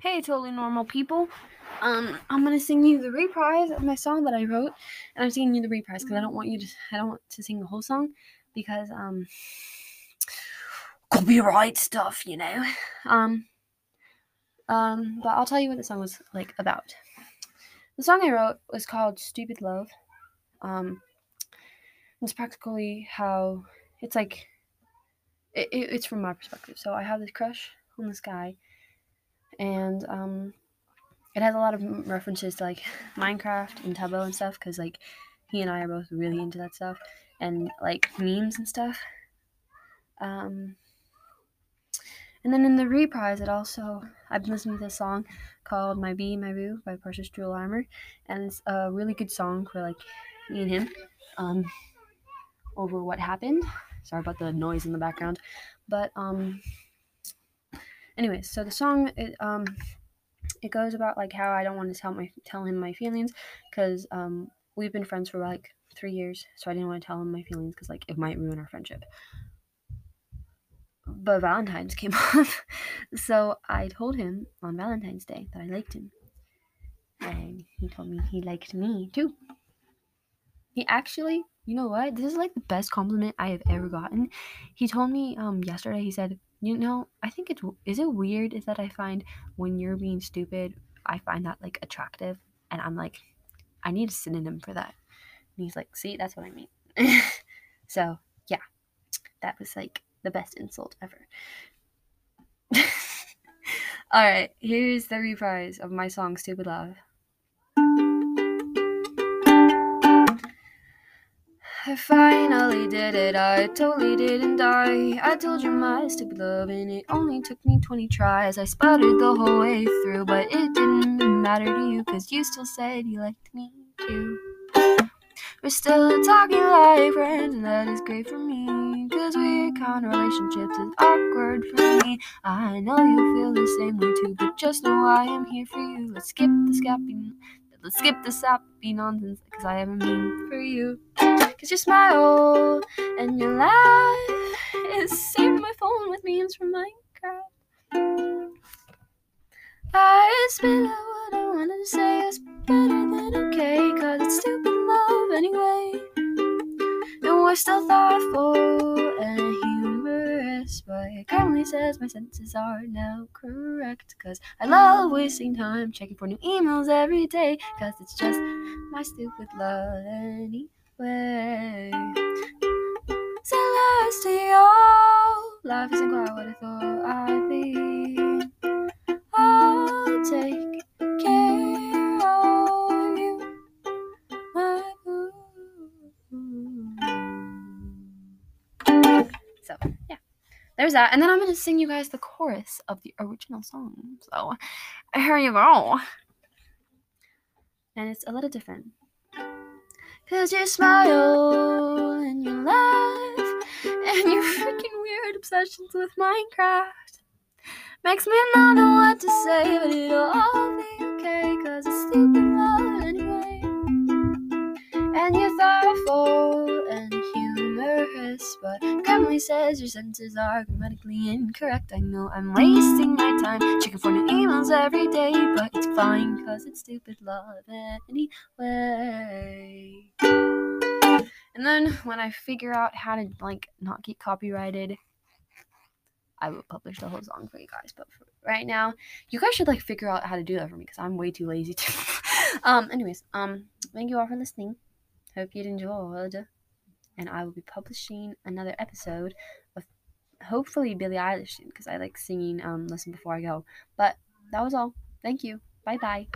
Hey, totally normal people. Um, I'm gonna sing you the reprise of my song that I wrote, and I'm singing you the reprise because I don't want you to. I don't want to sing the whole song because um, copyright stuff, you know. Um, um, but I'll tell you what the song was like about. The song I wrote was called "Stupid Love." Um, it's practically how it's like. It, it, it's from my perspective. So I have this crush on this guy and um, it has a lot of references to like Minecraft and Tubbo and stuff because like he and I are both really into that stuff and like memes and stuff. Um, and then in the reprise, it also I've been listening to this song called "My Bee My Boo" by Precious Jewel Armor, and it's a really good song for like me and him um, over what happened. Sorry about the noise in the background, but um, anyways, so the song it um it goes about like how I don't want to tell my tell him my feelings because um we've been friends for like three years, so I didn't want to tell him my feelings because like it might ruin our friendship. But Valentine's came up, so I told him on Valentine's Day that I liked him, and he told me he liked me too. He actually, you know what? This is like the best compliment I have ever gotten. He told me um yesterday. He said, you know, I think it's is it weird that I find when you're being stupid, I find that like attractive, and I'm like, I need a synonym for that. And he's like, see, that's what I mean. so yeah, that was like the best insult ever. All right, here's the reprise of my song "Stupid Love." I finally did it, I totally didn't die. I told you my stupid love, and it only took me 20 tries. I sputtered the whole way through, but it didn't matter to you, cause you still said you liked me too. We're still talking like friends, and that is great for me. Cause kind of relationships is awkward for me. I know you feel the same way too, but just know I am here for you. Let's skip the scapping. Let's skip the sappy nonsense, cause I have a meme for you. Cause your smile and your laugh is saving my phone with memes from Minecraft. I spit out what I wanted to say, it's better than okay, cause it's stupid love anyway. And we're still thoughtful and humorous, but it currently says my senses are now correct. Cause I love wasting time checking for new emails every day, cause it's just my stupid love anyway way. Celestial, life isn't quite what I thought I'd be. I'll take care of you, my boo. So, yeah. There's that. And then I'm to sing you guys the chorus of the original song. So, here you go. And it's a little different. Cause your smile and your laugh and your freaking weird obsessions with Minecraft makes me not know what to say, but it'll all be okay. Cause it's stupid love anyway. And you're thoughtful and humorous, but Grammarly says your sentences are grammatically incorrect. I know I'm wasting my time checking for new emails every day, but fine cause it's stupid love anyway. And then when I figure out how to like not get copyrighted, I will publish the whole song for you guys. But right now, you guys should like figure out how to do that for me because I'm way too lazy to. um. Anyways, um. Thank you all for listening. Hope you'd enjoyed. And I will be publishing another episode of hopefully Billie Eilish because I like singing um Listen Before I Go. But that was all. Thank you. 拜拜。